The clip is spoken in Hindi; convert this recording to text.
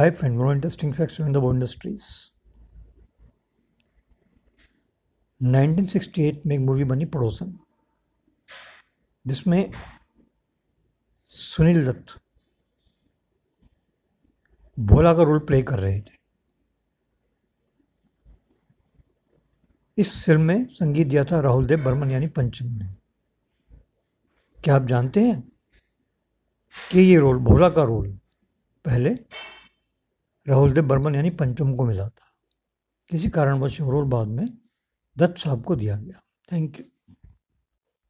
Hi friend, more interesting facts in the world industries. 1968 में एक मूवी बनी पड़ोसन। जिसमें सुनील दत्त भोला का रोल प्ले कर रहे थे। इस फ़िल्म में संगीत दिया था राहुल देव बर्मन यानी पंचम ने। क्या आप जानते हैं कि ये रोल भोला का रोल पहले राहुल देव बर्मन यानी पंचम को मिला था। किसी कारणवश रोल बाद में दत्त साहब को दिया गया। Thank you.